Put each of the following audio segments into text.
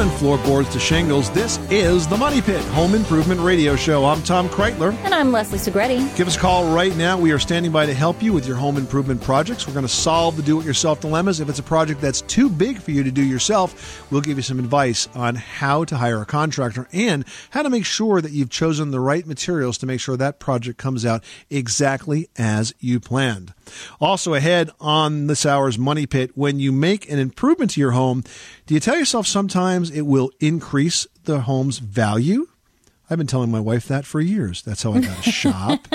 and floorboards to shingles, this is the Money Pit Home Improvement Radio Show. I'm Tom Kraeutler. And I'm Leslie Segrete. Give us a call right now. We are standing by to help you with your home improvement projects. We're going to solve the do it yourself dilemmas. If it's a project that's too big for you to do yourself, we'll give you some advice on how to hire a contractor and how to make sure that you've chosen the right materials to make sure that project comes out exactly as you planned. Also, ahead on this hour's Money Pit, when you make an improvement to your home, do you tell yourself sometimes it will increase the home's value? I've been telling my wife that for years. That's how I got a shop,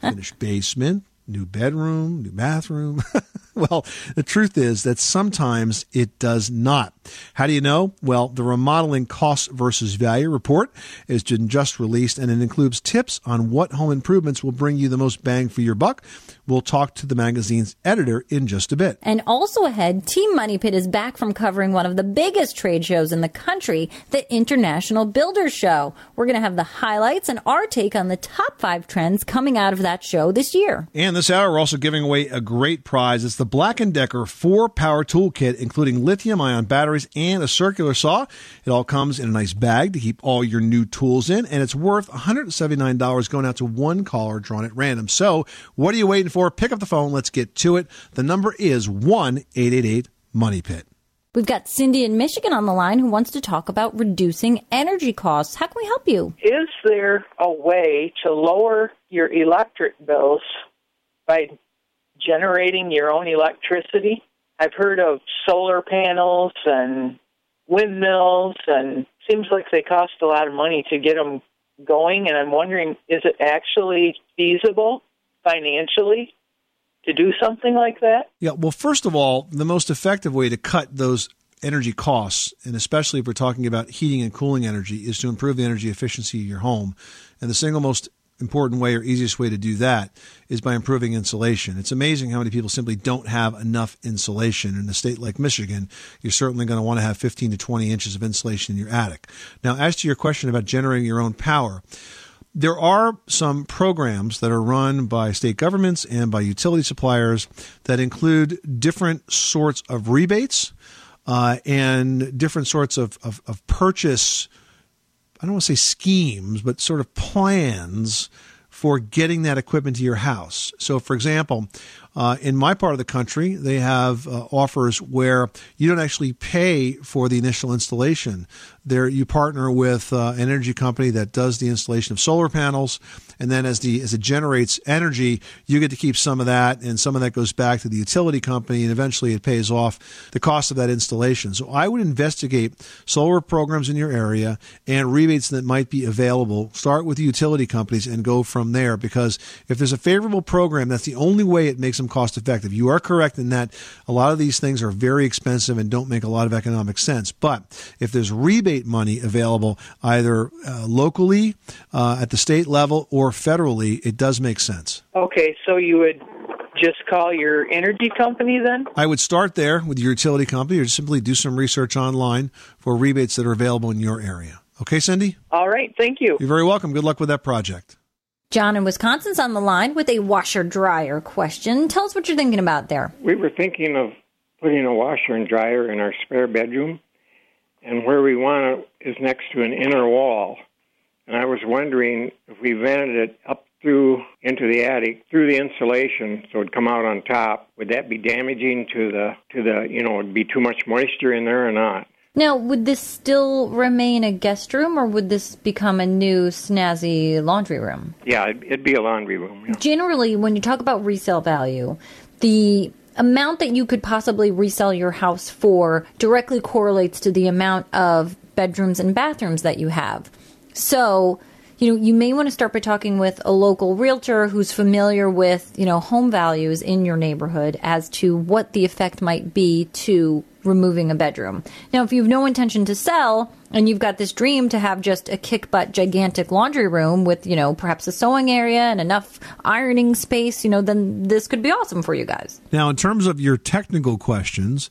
finished basement, new bedroom, new bathroom. well, the truth is that sometimes it does not. How do you know? Well, the remodeling cost versus value report is just released and it includes tips on what home improvements will bring you the most bang for your buck. We'll talk to the magazine's editor in just a bit. And also ahead, Team Money Pit is back from covering one of the biggest trade shows in the country, the International Builders Show. We're going to have the highlights and our take on the top five trends coming out of that show this year. And this hour, we're also giving away a great prize. It's the Black & Decker 4-Power Toolkit, including lithium-ion batteries and a circular saw. It all comes in a nice bag to keep all your new tools in, and it's worth $179 going out to one caller drawn at random. So, what are you waiting for? Pick up the phone. Let's get to it. The number is 1 888 Money Pit. We've got Cindy in Michigan on the line who wants to talk about reducing energy costs. How can we help you? Is there a way to lower your electric bills by generating your own electricity? I've heard of solar panels and windmills, and seems like they cost a lot of money to get them going. And I'm wondering, is it actually feasible financially to do something like that? Yeah, well, first of all, the most effective way to cut those energy costs, and especially if we're talking about heating and cooling energy, is to improve the energy efficiency of your home. And the single most important way or easiest way to do that is by improving insulation. It's amazing how many people simply don't have enough insulation. In a state like Michigan, you're certainly going to want to have 15 to 20 inches of insulation in your attic. Now, as to your question about generating your own power, there are some programs that are run by state governments and by utility suppliers that include different sorts of rebates uh, and different sorts of, of, of purchase. I don't want to say schemes, but sort of plans for getting that equipment to your house. So, for example, uh, in my part of the country, they have uh, offers where you don't actually pay for the initial installation. There, you partner with uh, an energy company that does the installation of solar panels, and then as the as it generates energy, you get to keep some of that, and some of that goes back to the utility company, and eventually it pays off the cost of that installation. So I would investigate solar programs in your area and rebates that might be available. Start with the utility companies and go from there, because if there's a favorable program, that's the only way it makes them cost effective. You are correct in that a lot of these things are very expensive and don't make a lot of economic sense. But if there's rebate money available either uh, locally, uh, at the state level, or federally, it does make sense. Okay, so you would just call your energy company then? I would start there with your utility company or just simply do some research online for rebates that are available in your area. Okay, Cindy? All right, thank you. You're very welcome. Good luck with that project. John in Wisconsin's on the line with a washer dryer question. Tell us what you're thinking about there. We were thinking of putting a washer and dryer in our spare bedroom, and where we want it is next to an inner wall. And I was wondering if we vented it up through into the attic through the insulation so it'd come out on top would that be damaging to the to the you know would be too much moisture in there or not Now, would this still remain a guest room or would this become a new snazzy laundry room? yeah it'd, it'd be a laundry room yeah. Generally, when you talk about resale value, the amount that you could possibly resell your house for directly correlates to the amount of bedrooms and bathrooms that you have. So, you know, you may want to start by talking with a local realtor who's familiar with, you know, home values in your neighborhood as to what the effect might be to removing a bedroom. Now, if you have no intention to sell and you've got this dream to have just a kick butt gigantic laundry room with, you know, perhaps a sewing area and enough ironing space, you know, then this could be awesome for you guys. Now, in terms of your technical questions,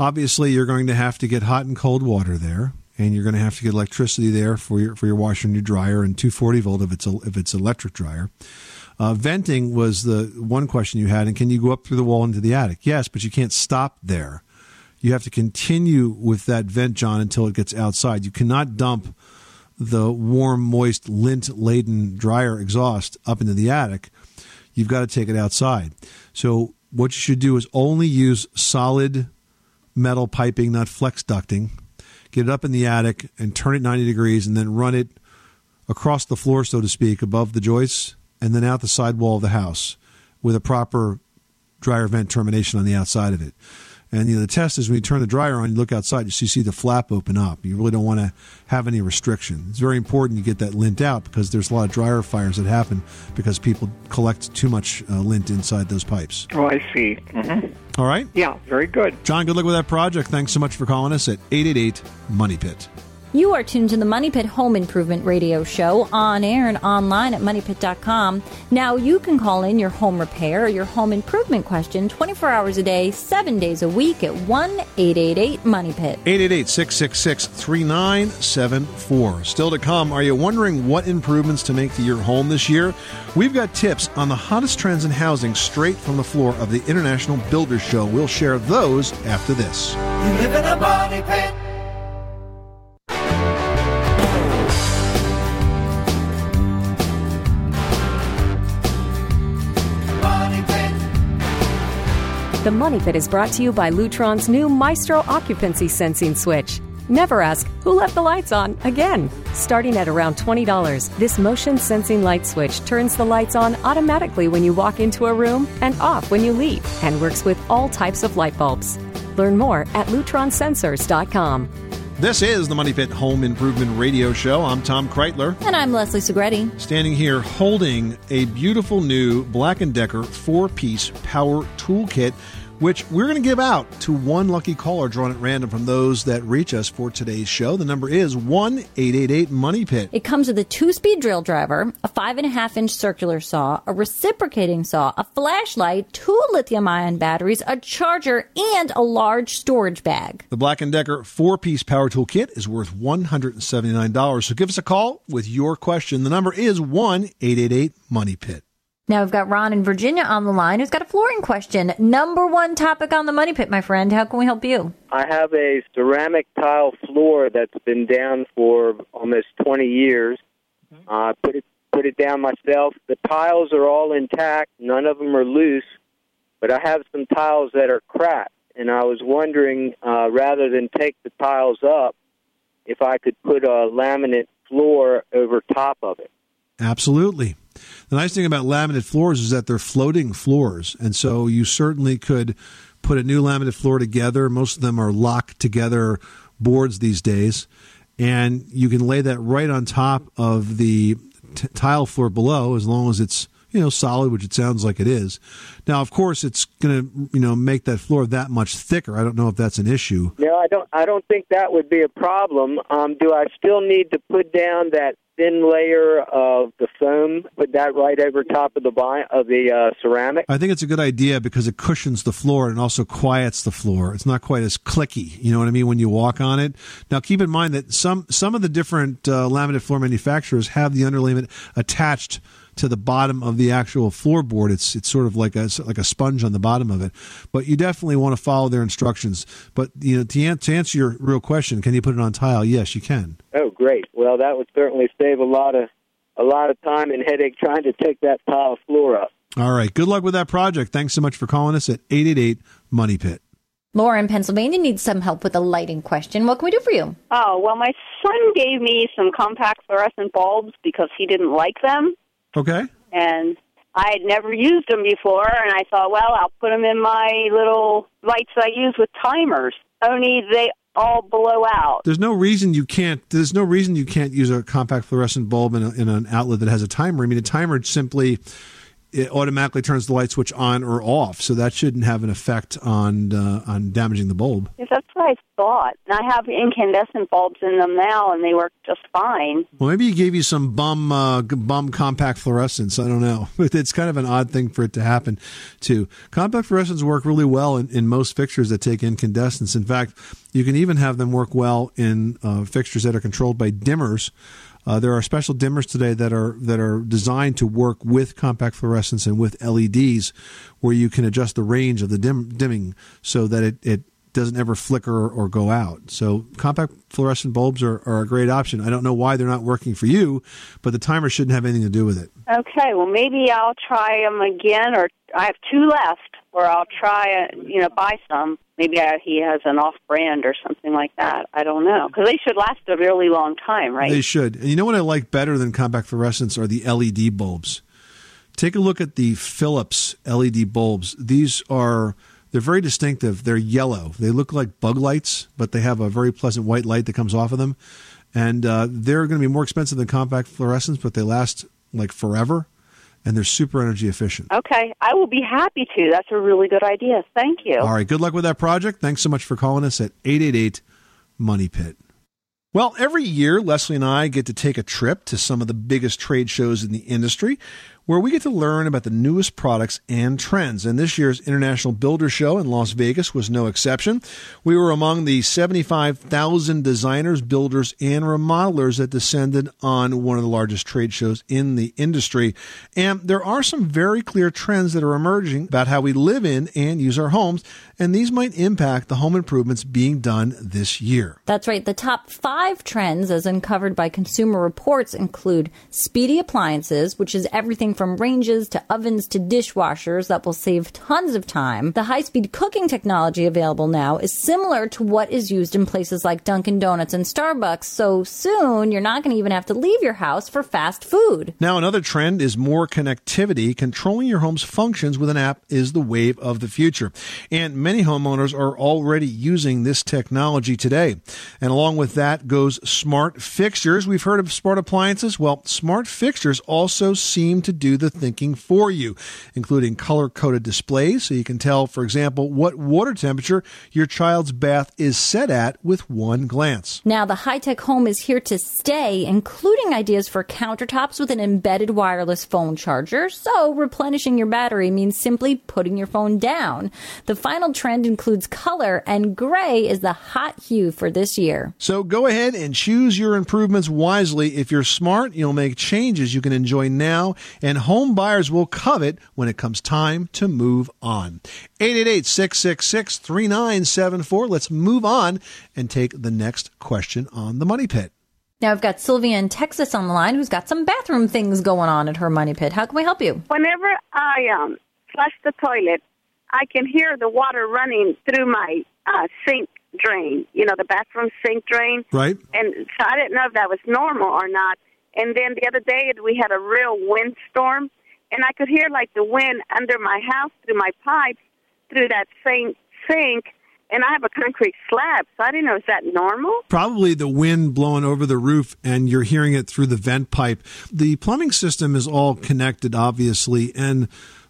obviously you're going to have to get hot and cold water there, and you're going to have to get electricity there for your for your washer and your dryer, and 240 volt if it's a, if it's electric dryer. Uh, venting was the one question you had, and can you go up through the wall into the attic? Yes, but you can't stop there. you have to continue with that vent, John, until it gets outside. You cannot dump the warm, moist, lint laden dryer exhaust up into the attic. You've got to take it outside. So, what you should do is only use solid metal piping, not flex ducting. Get it up in the attic and turn it 90 degrees and then run it across the floor, so to speak, above the joists and then out the side wall of the house with a proper dryer vent termination on the outside of it. And you know, the test is when you turn the dryer on, you look outside, you see the flap open up. You really don't want to have any restriction. It's very important you get that lint out because there's a lot of dryer fires that happen because people collect too much uh, lint inside those pipes. Oh, I see. Mm-hmm. All right. Yeah, very good. John, good luck with that project. Thanks so much for calling us at 888 Money Pit. You are tuned to the Money Pit Home Improvement Radio Show on air and online at moneypit.com. Now you can call in your home repair or your home improvement question 24 hours a day, 7 days a week at 1 888 Money Pit. 888 666 3974. Still to come, are you wondering what improvements to make to your home this year? We've got tips on the hottest trends in housing straight from the floor of the International Builders Show. We'll share those after this. You live in a money pit. The Money Pit is brought to you by Lutron's new Maestro occupancy sensing switch. Never ask, who left the lights on again? Starting at around $20, this motion sensing light switch turns the lights on automatically when you walk into a room and off when you leave and works with all types of light bulbs. Learn more at lutronsensors.com. This is the Money Pit Home Improvement Radio Show. I'm Tom Kraeutler. And I'm Leslie Segrete. standing here holding a beautiful new Black & Decker four-piece power toolkit which we're going to give out to one lucky caller drawn at random from those that reach us for today's show. The number is 1 888 Money Pit. It comes with a two speed drill driver, a five and a half inch circular saw, a reciprocating saw, a flashlight, two lithium ion batteries, a charger, and a large storage bag. The Black & Decker four-piece power tool kit is worth $179. So give us a call with your question. The number is 1 888 Money Pit. Now we've got Ron in Virginia on the line who's got a flooring question. Number one topic on the money pit, my friend. How can we help you? I have a ceramic tile floor that's been down for almost 20 years. I uh, put it put it down myself. The tiles are all intact. None of them are loose, but I have some tiles that are cracked. And I was wondering, uh, rather than take the tiles up, if I could put a laminate floor over top of it. Absolutely. The nice thing about laminate floors is that they're floating floors, and so you certainly could put a new laminate floor together. Most of them are locked together boards these days, and you can lay that right on top of the t- tile floor below, as long as it's you know solid, which it sounds like it is. Now, of course, it's going to you know make that floor that much thicker. I don't know if that's an issue. No, I don't. I don't think that would be a problem. Um, do I still need to put down that thin layer of the foam? Put that right over top of the bi- of the uh, ceramic. I think it's a good idea because it cushions the floor and also quiets the floor. It's not quite as clicky, you know what I mean, when you walk on it. Now, keep in mind that some some of the different uh, laminate floor manufacturers have the underlayment attached to the bottom of the actual floorboard. It's it's sort of like a like a sponge on the bottom of it. But you definitely want to follow their instructions. But you know, to, an- to answer your real question, can you put it on tile? Yes, you can. Oh, great. Well, that would certainly save a lot of a lot of time and headache trying to take that tile floor up. All right. Good luck with that project. Thanks so much for calling us at eight eight eight Money Pit. Laura in Pennsylvania needs some help with a lighting question. What can we do for you? Oh, well, my son gave me some compact fluorescent bulbs because he didn't like them. Okay. And I had never used them before, and I thought, well, I'll put them in my little lights that I use with timers. Only they all blow out. There's no reason you can't. There's no reason you can't use a compact fluorescent bulb in, a, in an outlet that has a timer. I mean, a timer simply it automatically turns the light switch on or off, so that shouldn't have an effect on uh, on damaging the bulb. Yes, that's what I thought. And I have incandescent bulbs in them now, and they work just fine. Well, maybe he gave you some bum uh, bum compact fluorescence. I don't know. It's kind of an odd thing for it to happen too. Compact fluorescents work really well in, in most fixtures that take incandescence. In fact, you can even have them work well in uh, fixtures that are controlled by dimmers. Uh, there are special dimmers today that are that are designed to work with compact fluorescence and with LEDs, where you can adjust the range of the dim, dimming so that it, it doesn't ever flicker or, or go out. So compact fluorescent bulbs are, are a great option. I don't know why they're not working for you, but the timer shouldn't have anything to do with it. Okay, well maybe I'll try them again, or I have two left, or I'll try, uh, you know, buy some. Maybe I, he has an off-brand or something like that. I don't know because they should last a really long time, right? They should. And you know what I like better than compact fluorescents are the LED bulbs. Take a look at the Philips LED bulbs. These are they're very distinctive. They're yellow. They look like bug lights, but they have a very pleasant white light that comes off of them. And uh, they're going to be more expensive than compact fluorescents, but they last like forever, and they're super energy efficient. Okay, I will be happy to. That's a really good idea. Thank you. All right. Good luck with that project. Thanks so much for calling us at 888 Money Pit. Well, every year, Leslie and I get to take a trip to some of the biggest trade shows in the industry where we get to learn about the newest products and trends. And this year's International Builder Show in Las Vegas was no exception. We were among the 75,000 designers, builders, and remodelers that descended on one of the largest trade shows in the industry. And there are some very clear trends that are emerging about how we live in and use our homes, and these might impact the home improvements being done this year. That's right. The top five trends, as uncovered by Consumer Reports, include speedy appliances, which is everything from ranges to ovens to dishwashers that will save tons of time. The high speed cooking technology available now is similar to what is used in places like Dunkin' Donuts and Starbucks, so soon you're not going to even have to leave your house for fast food. Now, another trend is more connectivity. Controlling your home's functions with an app is the wave of the future. And many homeowners are already using this technology today. And along with that goes smart fixtures. We've heard of smart appliances. Well, smart fixtures also seem to do the thinking for you, including color coded displays so you can tell, for example, what water temperature your child's bath is set at with one glance. Now, the high tech home is here to stay, including ideas for countertops with an embedded wireless phone charger. So, replenishing your battery means simply putting your phone down. The final trend includes color, and gray is the hot hue for this year. So go ahead and choose your improvements wisely. If you're smart, you'll make changes you can enjoy now, and home buyers will covet when it comes time to move on. 888 666 3974. Let's move on and take the next question on the Money Pit. Now, I've got Sylvia in Texas on the line who's got some bathroom things going on at her money pit. How can we help you? Whenever I um, flush the toilet, I can hear the water running through my uh, sink drain, you know, the bathroom sink drain. Right. And so I didn't know if that was normal or not. And then the other day we had a real windstorm, and I could hear like the wind under my house through my pipes through that same sink. And I have a concrete slab, so I didn't know is that normal. Probably the wind blowing over the roof and you're hearing it through the vent pipe. The plumbing system is all connected, obviously, and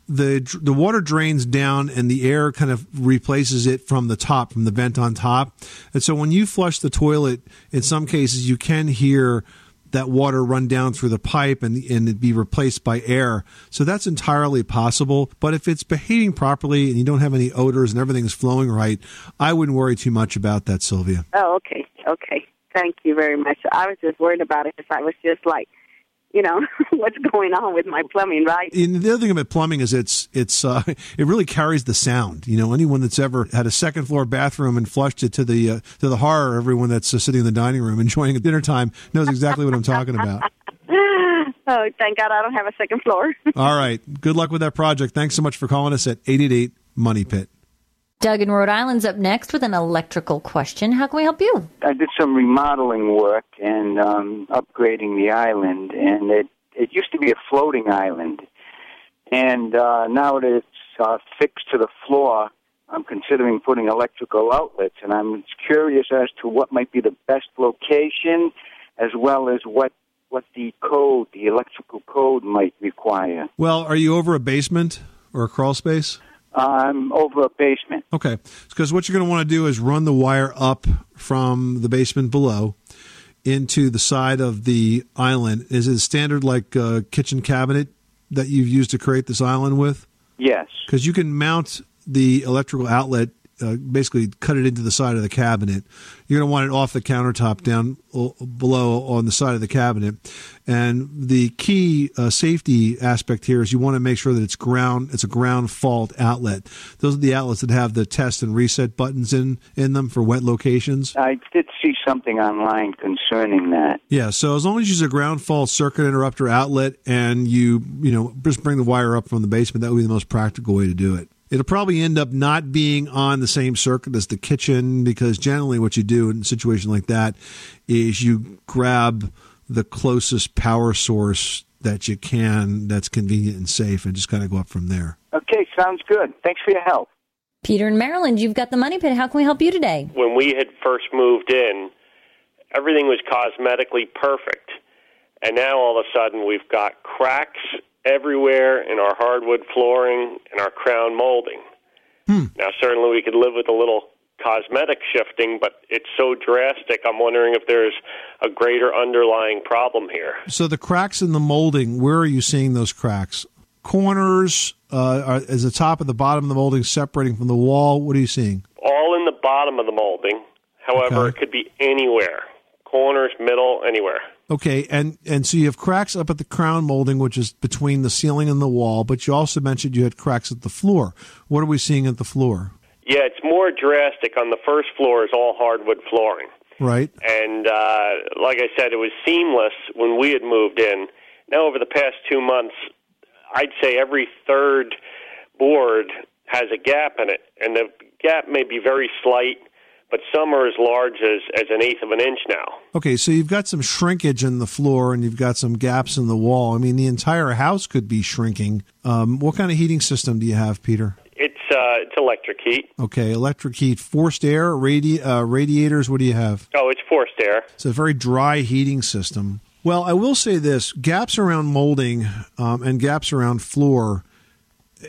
the the water drains down and the air kind of replaces it from the top, from the vent on top. And so when you flush the toilet, in some cases you can hear that water run down through the pipe and and be replaced by air. So that's entirely possible. But if it's behaving properly and you don't have any odors and everything is flowing right, I wouldn't worry too much about that, Sylvia. Oh, okay, okay. Thank you very much. I was just worried about it because I was just like, you know, what's going on with my plumbing, right? And the other thing about plumbing is it's it's uh, it really carries the sound. You know, anyone that's ever had a second floor bathroom and flushed it to the uh, to the horror, everyone that's uh, sitting in the dining room enjoying a dinner time knows exactly what I'm talking about. Oh, thank God I don't have a second floor. All right, good luck with that project. Thanks so much for calling us at 888 Money Pit. Doug in Rhode Island's up next with an electrical question. How can we help you? I did some remodeling work and um, upgrading the island, and it it used to be a floating island, and uh, now that it's uh, fixed to the floor, I'm considering putting electrical outlets, and I'm curious as to what might be the best location, as well as what what the code, the electrical code, might require. Well, are you over a basement or a crawl space? I'm over a basement. Okay, because what you're going to want to do is run the wire up from the basement below into the side of the island. Is it a standard like uh, kitchen cabinet that you've used to create this island with? Yes. Because you can mount the electrical outlet uh, basically cut it into the side of the cabinet. You're going to want it off the countertop down below on the side of the cabinet. And the key uh, safety aspect here is you want to make sure that it's ground it's a ground fault outlet. Those are the outlets that have the test and reset buttons in in them for wet locations. I did see something online concerning that. Yeah, so as long as you use a ground fault circuit interrupter outlet and you, you know, just bring the wire up from the basement, that would be the most practical way to do it. It'll probably end up not being on the same circuit as the kitchen because generally what you do in a situation like that is you grab the closest power source that you can that's convenient and safe and just kind of go up from there. Okay, sounds good. Thanks for your help. Peter in Maryland, you've got the money pit. How can we help you today? when we had first moved in, everything was cosmetically perfect. And now all of a sudden we've got cracks everywhere in our hardwood flooring and our crown molding. Now, certainly we could live with a little cosmetic shifting, but it's so drastic. I'm wondering if there's a greater underlying problem here. So the cracks in the molding, where are you seeing those cracks? Corners, uh, are, is the top and the bottom of the molding separating from the wall? What are you seeing? All in the bottom of the molding. However, Okay. it could be anywhere corners, middle, anywhere. Okay, and and so you have cracks up at the crown molding, which is between the ceiling and the wall. But you also mentioned you had cracks at the floor. What are we seeing at the floor? Yeah, it's more drastic. On the first floor is all hardwood flooring. Right. And uh, like I said, it was seamless when we had moved in. Now, over the past two months, I'd say every third board has a gap in it, and the gap may be very slight, but some are as large as, as an eighth of an inch now. Okay, so you've got some shrinkage in the floor, and you've got some gaps in the wall. I mean, the entire house could be shrinking. Um, what kind of heating system do you have, Peter? It's uh, it's electric heat. Okay, electric heat, forced air, radi- uh, radiators. What do you have? Oh, it's forced air. It's a very dry heating system. Well, I will say this: gaps around molding um, and gaps around floor,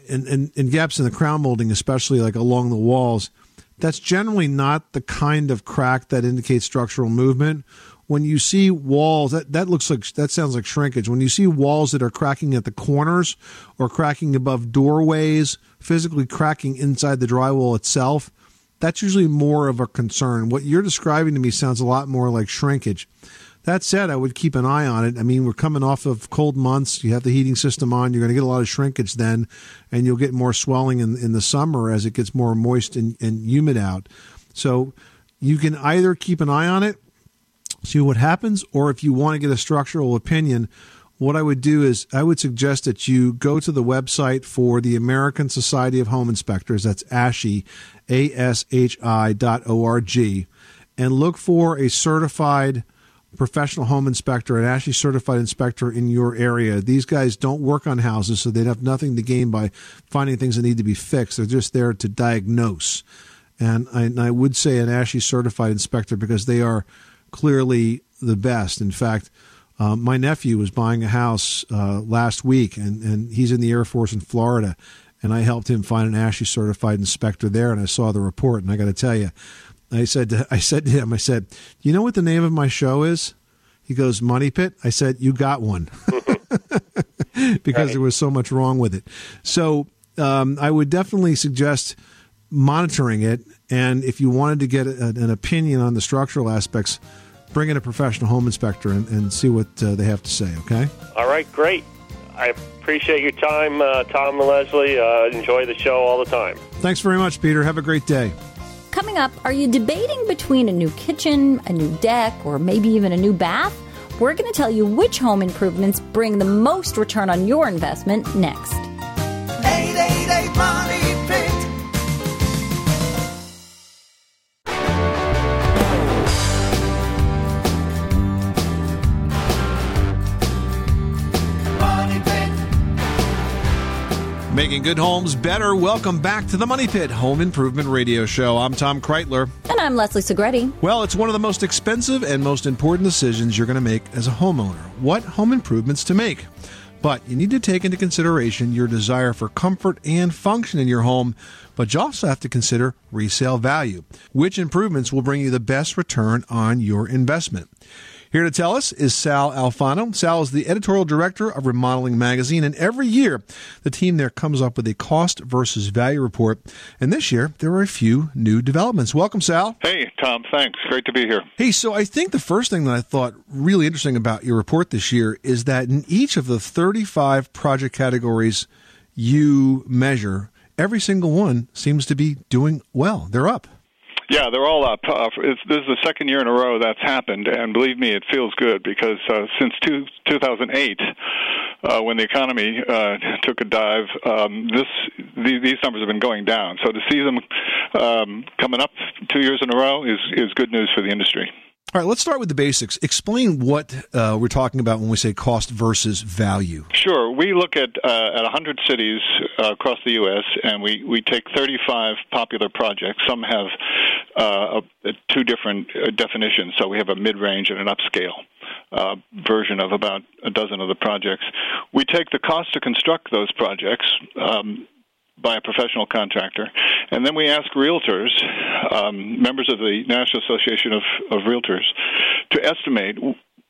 and, and, and gaps in the crown molding, especially like along the walls. That's generally not the kind of crack that indicates structural movement. When you see walls, that, that looks like that sounds like shrinkage. When you see walls that are cracking at the corners or cracking above doorways, physically cracking inside the drywall itself, that's usually more of a concern. What you're describing to me sounds a lot more like shrinkage. That said, I would keep an eye on it. I mean, we're coming off of cold months. You have the heating system on. You're going to get a lot of shrinkage then, and you'll get more swelling in, in the summer as it gets more moist and, and humid out. So you can either keep an eye on it, see what happens, or if you want to get a structural opinion, what I would do is I would suggest that you go to the website for the American Society of Home Inspectors. That's ASHI, A S H I dot O R G, and look for a certified professional home inspector, an ASHI certified inspector in your area. These guys don't work on houses, so they'd have nothing to gain by finding things that need to be fixed. They're just there to diagnose. And I, and I would say an ASHI certified inspector because they are clearly the best. In fact, um, my nephew was buying a house uh, last week, and, and he's in the Air Force in Florida. And I helped him find an ASHI certified inspector there, and I saw the report. And I got to tell you, I said to, I said to him, I said, "You know what the name of my show is?" He goes, "Money Pit." I said, "You got one," because there was so much wrong with it. So um, I would definitely suggest monitoring it, and if you wanted to get a, an opinion on the structural aspects, bring in a professional home inspector and, and see what uh, they have to say. Okay. All right, great. I appreciate your time, uh, Tom and Leslie. Uh, enjoy the show all the time. Thanks very much, Peter. Have a great day. Up, are you debating between a new kitchen, a new deck, or maybe even a new bath? We're going to tell you which home improvements bring the most return on your investment next. Making good homes better. Welcome back to the Money Pit Home Improvement Radio Show. I'm Tom Kraeutler. And I'm Leslie Segrete. Well, it's one of the most expensive and most important decisions you're going to make as a homeowner. What home improvements to make? But you need to take into consideration your desire for comfort and function in your home, but you also have to consider resale value. Which improvements will bring you the best return on your investment? Here to tell us is Sal Alfano. Sal is the editorial director of Remodeling Magazine, and every year the team there comes up with a cost versus value report. And this year there are a few new developments. Welcome, Sal. Hey, Tom. Thanks. Great to be here. Hey, so I think the first thing that I thought really interesting about your report this year is that in each of the 35 project categories you measure, every single one seems to be doing well. They're up. Yeah, they're all up. Uh, it's, this is the second year in a row that's happened, and believe me, it feels good because uh, since two, 2008, uh, when the economy uh, took a dive, um, this these, these numbers have been going down. So to see them um, coming up two years in a row is is good news for the industry. All right, let's start with the basics. Explain what uh, we're talking about when we say cost versus value. Sure. We look at uh, at 100 cities uh, across the U.S. and we, we take 35 popular projects. Some have uh, a, two different uh, definitions. So we have a mid-range and an upscale uh, version of about a dozen of the projects. We take the cost to construct those projects. Um, by a professional contractor. And then we ask realtors, um, members of the National Association of, of Realtors, to estimate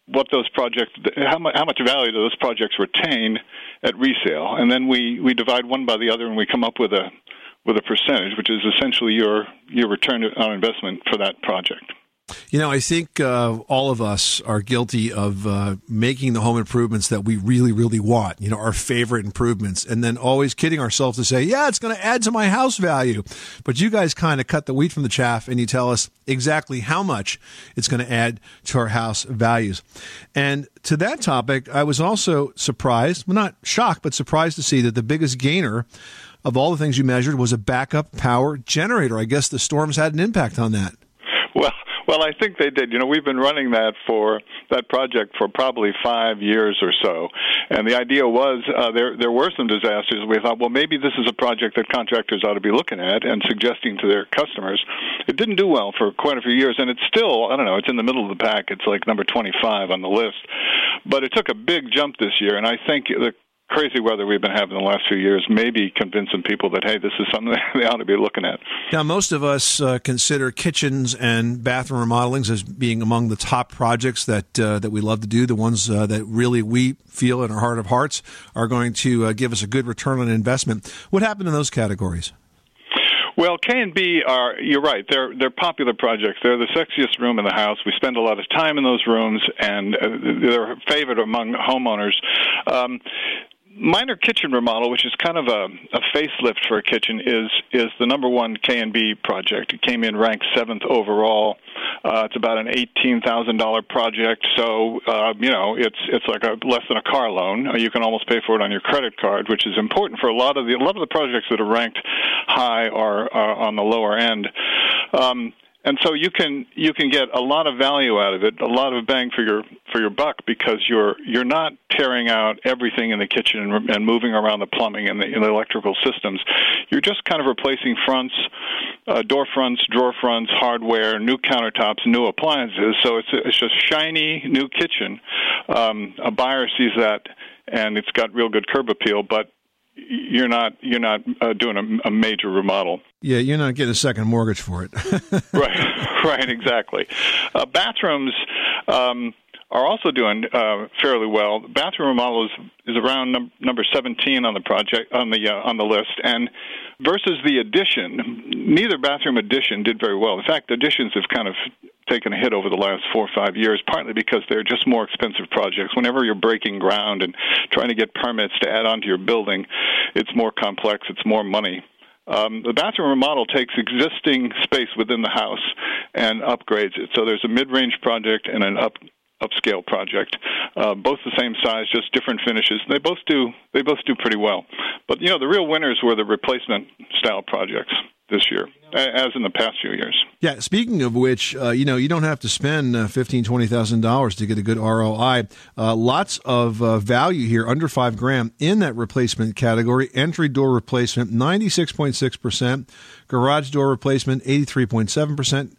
what those projects, how much, how much value do those projects retain at resale, and then we, we divide one by the other, and we come up with a with a percentage, which is essentially your your return on investment for that project. You know, I think uh, all of us are guilty of uh, making the home improvements that we really, really want, you know, our favorite improvements, and then always kidding ourselves to say, yeah, it's going to add to my house value. But you guys kind of cut the wheat from the chaff and you tell us exactly how much it's going to add to our house values. And to that topic, I was also surprised, well, not shocked, but surprised to see that the biggest gainer of all the things you measured was a backup power generator. I guess the storms had an impact on that. Well, well, I think they did. You know, we've been running that for that project for probably five years or so, and the idea was uh, there there were some disasters. We thought, well, maybe this is a project that contractors ought to be looking at and suggesting to their customers. It didn't do well for quite a few years, and it's still I don't know. It's in the middle of the pack. It's like number 25 on the list, but it took a big jump this year, and I think the crazy weather we've been having the last few years maybe convincing people that hey this is something they ought to be looking at now most of us uh, consider kitchens and bathroom remodelings as being among the top projects that uh, that we love to do the ones uh, that really we feel in our heart of hearts are going to uh, give us a good return on investment what happened in those categories well, K and B are you're right. They're they're popular projects. They're the sexiest room in the house. We spend a lot of time in those rooms, and uh, they're favorite among homeowners. Um, minor kitchen remodel, which is kind of a, a facelift for a kitchen, is is the number one K and B project. It came in ranked seventh overall. Uh, it's about an eighteen thousand dollar project, so uh, you know it's it's like a less than a car loan. Uh, you can almost pay for it on your credit card, which is important for a lot of the a lot of the projects that are ranked high are, are on the lower end. Um, and so you can you can get a lot of value out of it, a lot of bang for your for your buck because you're you're not tearing out everything in the kitchen and, and moving around the plumbing and the, and the, electrical systems. You're just kind of replacing fronts, uh, door fronts, drawer fronts, hardware, new countertops, new appliances. So it's it's just shiny new kitchen. Um, a buyer sees that and it's got real good curb appeal, but you're not you're not uh, doing a, a, major remodel. Yeah, you're not getting a second mortgage for it. right, right, exactly. Uh, bathrooms um, are also doing uh, fairly well. Bathroom remodel is, is around num- number 17 on the project on the uh, on the list, and versus the addition, neither bathroom addition did very well. In fact, additions have kind of taken a hit over the last four or five years, partly because they're just more expensive projects. Whenever you're breaking ground and trying to get permits to add on to your building, it's more complex, it's more money. Um, the bathroom remodel takes existing space within the house and upgrades it. So there's a mid-range project and an up upscale project, uh, both the same size, just different finishes. They both do they both do pretty well. But you know the real winners were the replacement style projects this year, as in the past few years. Yeah. Speaking of which, uh, you know, you don't have to spend uh, fifteen, twenty thousand dollars to get a good ROI. Uh, lots of uh, value here, under five grand in that replacement category. Entry door replacement, ninety six point six percent. Garage door replacement, eighty three point seven percent.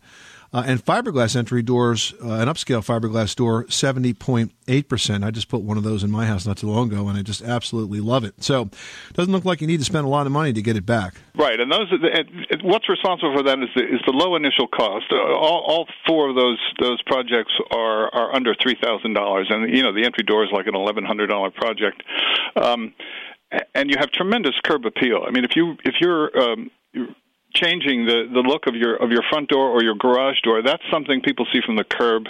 Uh, and fiberglass entry doors, uh, an upscale fiberglass door, 70.8%. I just put one of those in my house not too long ago, and I just absolutely love it. So it doesn't look like you need to spend a lot of money to get it back. Right, and those and what's responsible for that is the, is the low initial cost. Uh, all, all four of those those projects are are under three thousand dollars, and you know the entry door is like an eleven hundred dollar project. Um, and you have tremendous curb appeal. I mean, if you if you're um, changing the the look of your of your front door or your garage door, that's something people see from the curb.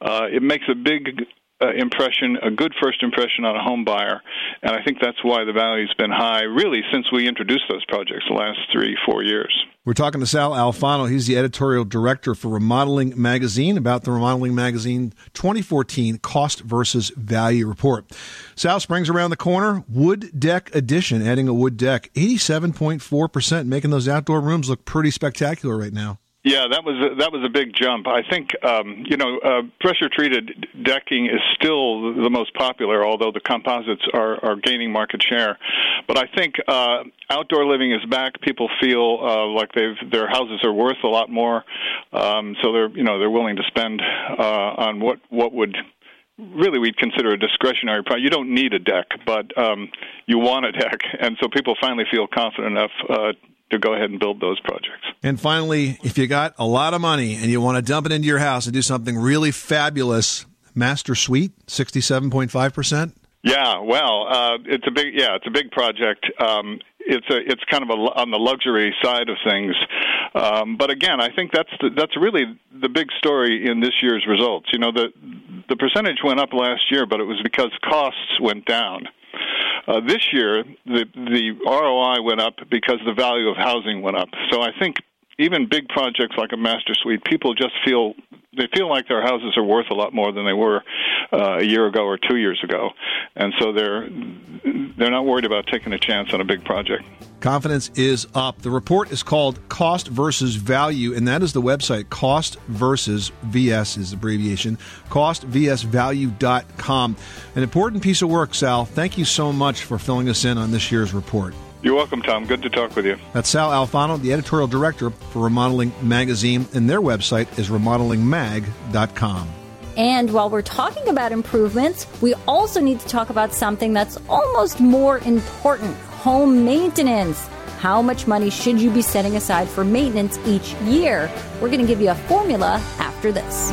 Uh, it makes a big uh, impression, a good first impression on a home buyer, and I think that's why the value's been high really since we introduced those projects the last three four years. We're talking to Sal Alfano. He's the editorial director for Remodeling Magazine about the Remodeling Magazine 2014 Cost versus Value Report. Sal springs around the corner, wood deck edition, adding a wood deck, 87.4%, making those outdoor rooms look pretty spectacular right now. Yeah, that was that was a big jump. I think um, you know uh, pressure treated decking is still the most popular, although the composites are, are gaining market share. But I think uh, outdoor living is back. People feel uh, like they've their houses are worth a lot more, um, so they're you know they're willing to spend uh, on what what would really we'd consider a discretionary project. You don't need a deck, but um, you want a deck, and so people finally feel confident enough uh, to go ahead and build those projects. And finally, if you got a lot of money and you want to dump it into your house and do something really fabulous, Master Suite, 67.5%. Yeah, well, uh, it's a big yeah, it's a big project. Um, it's a it's kind of a, on the luxury side of things, um, but again, I think that's the, that's really the big story in this year's results. You know, the the percentage went up last year, but it was because costs went down. Uh, this year, the the ROI went up because the value of housing went up. So I think even big projects like a master suite, people just feel they feel like their houses are worth a lot more than they were uh, a year ago or two years ago, and so they're they're not worried about taking a chance on a big project. Confidence is up. The report is called Cost versus Value, and that is the website Cost versus VS is the abbreviation. CostVSValue.com. An important piece of work, Sal. Thank you so much for filling us in on this year's report. You're welcome, Tom. Good to talk with you. That's Sal Alfano, the editorial director for Remodeling Magazine, and their website is remodelingmag.com. And while we're talking about improvements, we also need to talk about something that's almost more important home maintenance. How much money should you be setting aside for maintenance each year? We're going to give you a formula after this.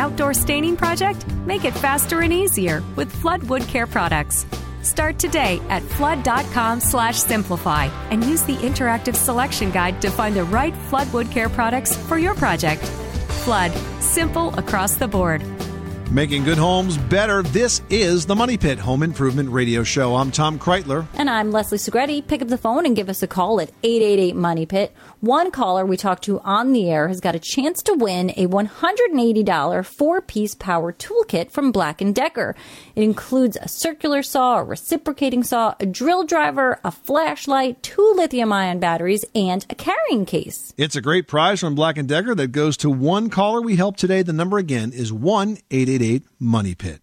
Outdoor staining project? Make it faster and easier with Flood Wood Care products. Start today at flood.com slash simplify and use the interactive selection guide to find the right Flood Wood Care products for your project. Flood, simple across the board. Making good homes better. This is the Money Pit Home Improvement Radio Show. I'm Tom Kraeutler. And I'm Leslie Segrete. Pick up the phone and give us a call at 888 Money Pit. One caller we talked to on the air has got a chance to win a $180 four-piece power toolkit from Black & Decker. It includes a circular saw, a reciprocating saw, a drill driver, a flashlight, two lithium-ion batteries, and a carrying case. It's a great prize from Black & Decker that goes to one caller we helped today. The number again is 1-888 Money Pit.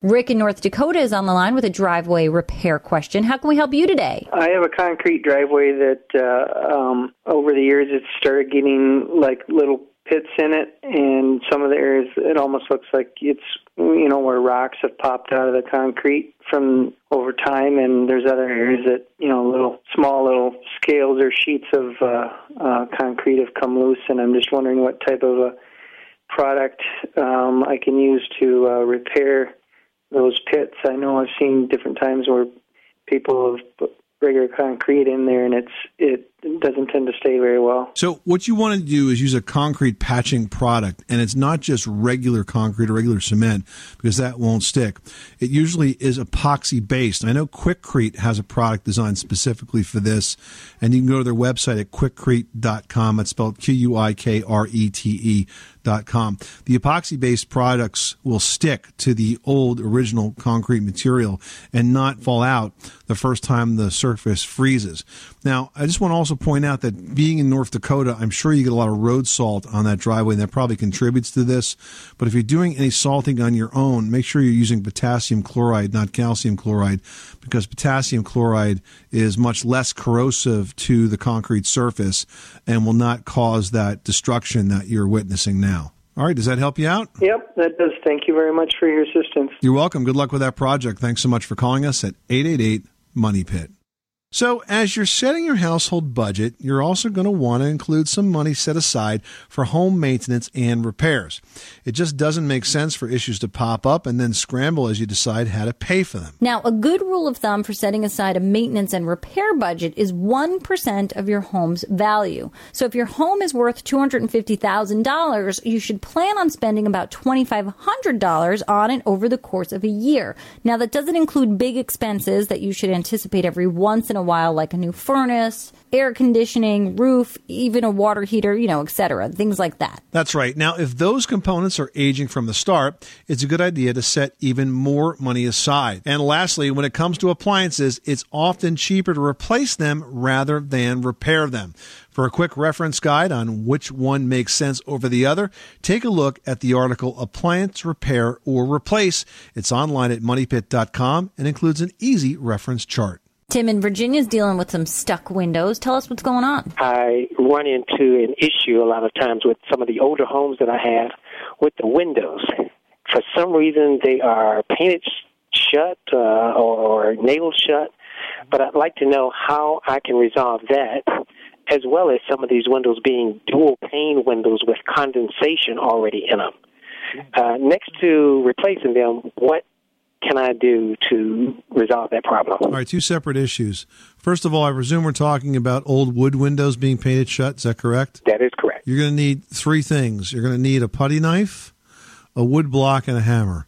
Rick in North Dakota is on the line with a driveway repair question. How can we help you today? I have a concrete driveway that uh, um, over the years it started getting like little pits in it, and some of the areas it almost looks like it's you know where rocks have popped out of the concrete from over time, and there's other areas that you know little small little scales or sheets of uh, uh, concrete have come loose, and I'm just wondering what type of a product um, I can use to uh, repair those pits. I know I've seen different times where people have put regular concrete in there, and it's it doesn't tend to stay very well. So what you want to do is use a concrete patching product, and it's not just regular concrete or regular cement because that won't stick. It usually is epoxy based. I know Quikrete has a product designed specifically for this, and you can go to their website at quikrete.com. It's spelled Q U I K R E T E moneypit.com. The epoxy based products will stick to the old original concrete material and not fall out the first time the surface freezes. Now, I just want to also point out that being in North Dakota, I'm sure you get a lot of road salt on that driveway, and that probably contributes to this. But if you're doing any salting on your own, make sure you're using potassium chloride, not calcium chloride, because potassium chloride is much less corrosive to the concrete surface and will not cause that destruction that you're witnessing now. All right, does that help you out? Yep, that does. Thank you very much for your assistance. You're welcome. Good luck with that project. Thanks so much for calling us at 888 Money Pit. So, as you're setting your household budget, you're also going to want to include some money set aside for home maintenance and repairs. It just doesn't make sense for issues to pop up and then scramble as you decide how to pay for them. Now, a good rule of thumb for setting aside a maintenance and repair budget is 1% of your home's value. So if your home is worth $250,000, you should plan on spending about $2,500 on it over the course of a year. Now, that doesn't include big expenses that you should anticipate every once in a while, like a new furnace, air conditioning, roof, even a water heater, you know, etc. Things like that. That's right. Now, if those components are aging from the start, it's a good idea to set even more money aside. And lastly, when it comes to appliances, it's often cheaper to replace them rather than repair them. For a quick reference guide on which one makes sense over the other, take a look at the article Appliance Repair or Replace. It's online at moneypit.com and includes an easy reference chart. Tim in Virginia's dealing with some stuck windows. Tell us what's going on. I run into an issue a lot of times with some of the older homes that I have with the windows. For some reason, they are painted shut uh, or, or nailed shut, but I'd like to know how I can resolve that, as well as some of these windows being dual pane windows with condensation already in them. Uh, next to replacing them, what can I do to resolve that problem? All right, two separate issues. First of all, I presume we're talking about old wood windows being painted shut. Is that correct? That is correct. You're going to need three things. You're going to need a putty knife, a wood block, and a hammer.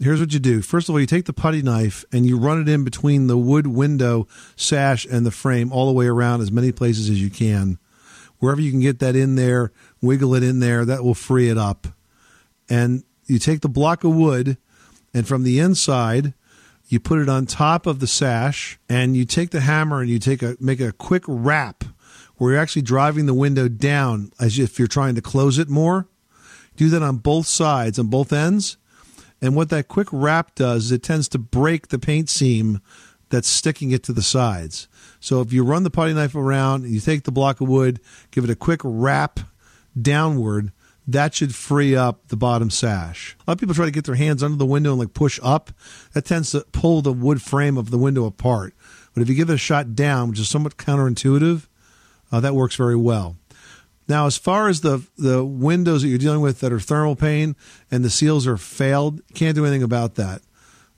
Here's what you do. First of all, you take the putty knife and you run it in between the wood window sash and the frame all the way around as many places as you can. Wherever you can get that in there, wiggle it in there, that will free it up. And you take the block of wood and from the inside you put it on top of the sash and you take the hammer and you take a make a quick rap where you're actually driving the window down as if you're trying to close it more. Do that on both sides on both ends. And what that quick rap does is it tends to break the paint seam that's sticking it to the sides. So if you run the putty knife around and you take the block of wood give it a quick rap downward that should free up the bottom sash. A lot of people try to get their hands under the window and like push up. That tends to pull the wood frame of the window apart. But if you give it a shot down, which is somewhat counterintuitive, uh, that works very well. Now, as far as the the windows that you're dealing with that are thermal pane and the seals are failed, can't do anything about that.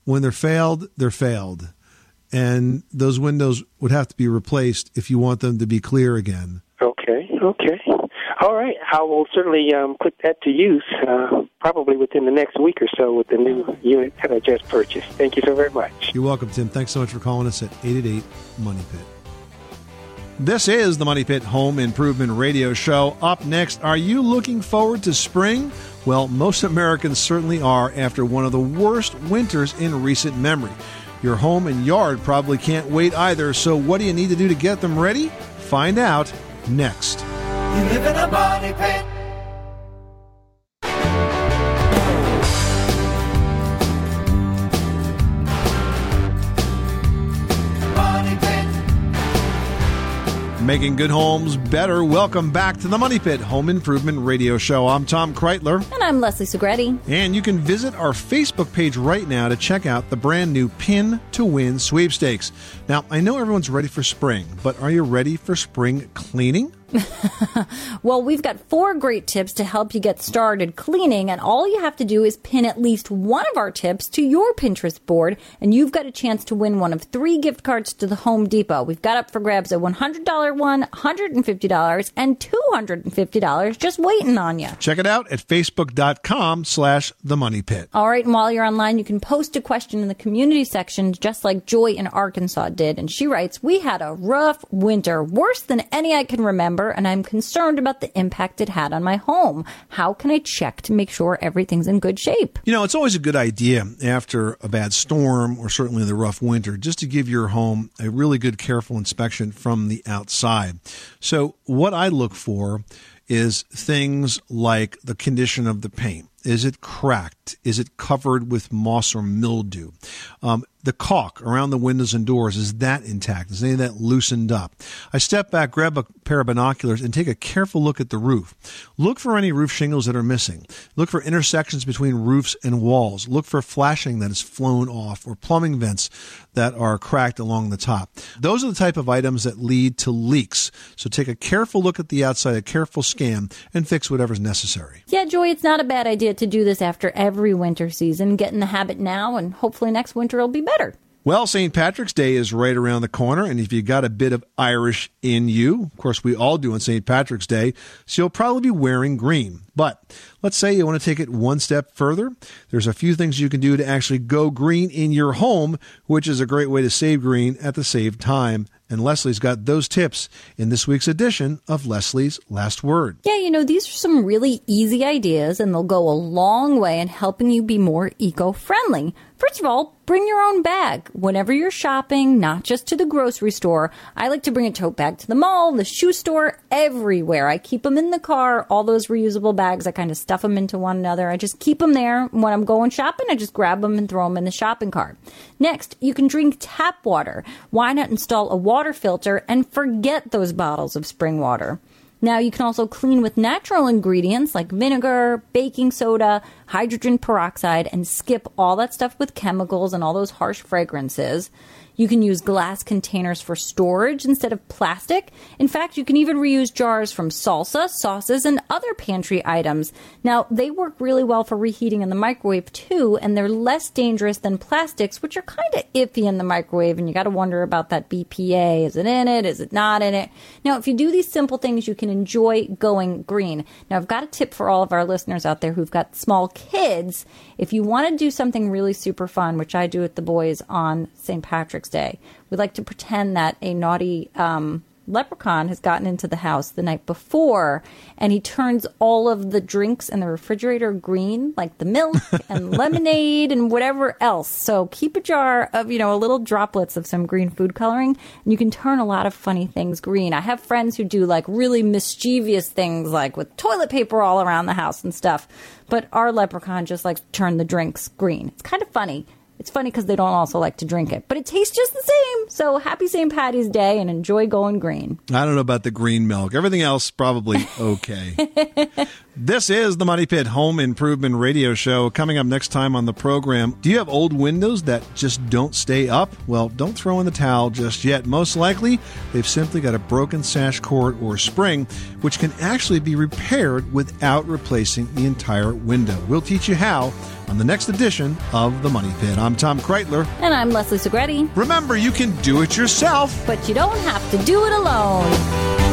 When they're failed, they're failed, and those windows would have to be replaced if you want them to be clear again. Okay, okay. All right, I will certainly um, put that to use uh, probably within the next week or so with the new unit that I just purchased. Thank you so very much. You're welcome, Tim. Thanks so much for calling us at 888 Money Pit. This is the Money Pit Home Improvement Radio Show. Up next, are you looking forward to spring? Well, most Americans certainly are after one of the worst winters in recent memory. Your home and yard probably can't wait either, so what do you need to do to get them ready? Find out next. You live in a money pit. Making good homes better. Welcome back to the Money Pit Home Improvement Radio Show. I'm Tom Kraeutler. And I'm Leslie Segrete. And you can visit our Facebook page right now to check out the brand new Pin to Win sweepstakes. Now, I know everyone's ready for spring, but are you ready for spring cleaning? well, we've got four great tips to help you get started cleaning, and all you have to do is pin at least one of our tips to your Pinterest board, and you've got a chance to win one of three gift cards to the Home Depot. We've got up for grabs a $100 one, $150, and $250 just waiting on you. Check it out at facebook.com slash the money pit. All right, and while you're online, you can post a question in the community section, just like Joy in Arkansas did. And she writes, We had a rough winter, worse than any I can remember. Water and I'm concerned about the impact it had on my home. How can I check to make sure everything's in good shape? You know, it's always a good idea after a bad storm or certainly the rough winter just to give your home a really good, careful inspection from the outside. So, what I look for is things like the condition of the paint. Is it cracked? Is it covered with moss or mildew? Um, the caulk around the windows and doors, is that intact? Is any of that loosened up? I step back, grab a pair of binoculars, and take a careful look at the roof. Look for any roof shingles that are missing. Look for intersections between roofs and walls. Look for flashing that has flown off or plumbing vents that are cracked along the top. Those are the type of items that lead to leaks. So take a careful look at the outside, a careful scan, and fix whatever's necessary. Yeah, Joy, it's not a bad idea to do this after every winter season. Get in the habit now, and hopefully next winter will be better. Well, St. Patrick's Day is right around the corner, and if you got a bit of Irish in you, of course, we all do on St. Patrick's Day, so you'll probably be wearing green. But let's say you want to take it one step further. There's a few things you can do to actually go green in your home, which is a great way to save green at the same time. And Leslie's got those tips in this week's edition of Leslie's Last Word. Yeah, you know, these are some really easy ideas, and they'll go a long way in helping you be more eco friendly. First of all, bring your own bag. Whenever you're shopping, not just to the grocery store, I like to bring a tote bag to the mall, the shoe store, everywhere. I keep them in the car, all those reusable bags. I kind of stuff them into one another. I just keep them there. When I'm going shopping, I just grab them and throw them in the shopping cart. Next, you can drink tap water. Why not install a water filter and forget those bottles of spring water? Now, you can also clean with natural ingredients like vinegar, baking soda, hydrogen peroxide, and skip all that stuff with chemicals and all those harsh fragrances. You can use glass containers for storage instead of plastic. In fact, you can even reuse jars from salsa, sauces, and other pantry items. Now, they work really well for reheating in the microwave too, and they're less dangerous than plastics, which are kind of iffy in the microwave, and you got to wonder about that BPA. Is it in it? Is it not in it? Now, if you do these simple things, you can enjoy going green. Now, I've got a tip for all of our listeners out there who've got small kids. If you want to do something really super fun, which I do with the boys on St. Patrick's Day, we like to pretend that a naughty um, leprechaun has gotten into the house the night before and he turns all of the drinks in the refrigerator green, like the milk and lemonade and whatever else. So keep a jar of, you know, a little droplets of some green food coloring and you can turn a lot of funny things green. I have friends who do like really mischievous things like with toilet paper all around the house and stuff. But our leprechaun just likes to turn the drinks green. It's kind of funny. It's funny because they don't also like to drink it, but it tastes just the same. So happy St. Patty's Day and enjoy going green. I don't know about the green milk. Everything else probably okay. this is the Money Pit Home Improvement Radio Show. Coming up next time on the program, do you have old windows that just don't stay up? Well, don't throw in the towel just yet. Most likely, they've simply got a broken sash cord or spring, which can actually be repaired without replacing the entire window. We'll teach you how on the next edition of the Money Pit. I'm Tom Kraeutler. And I'm Leslie Segrete. Remember, you can do it yourself, but you don't have to do it alone.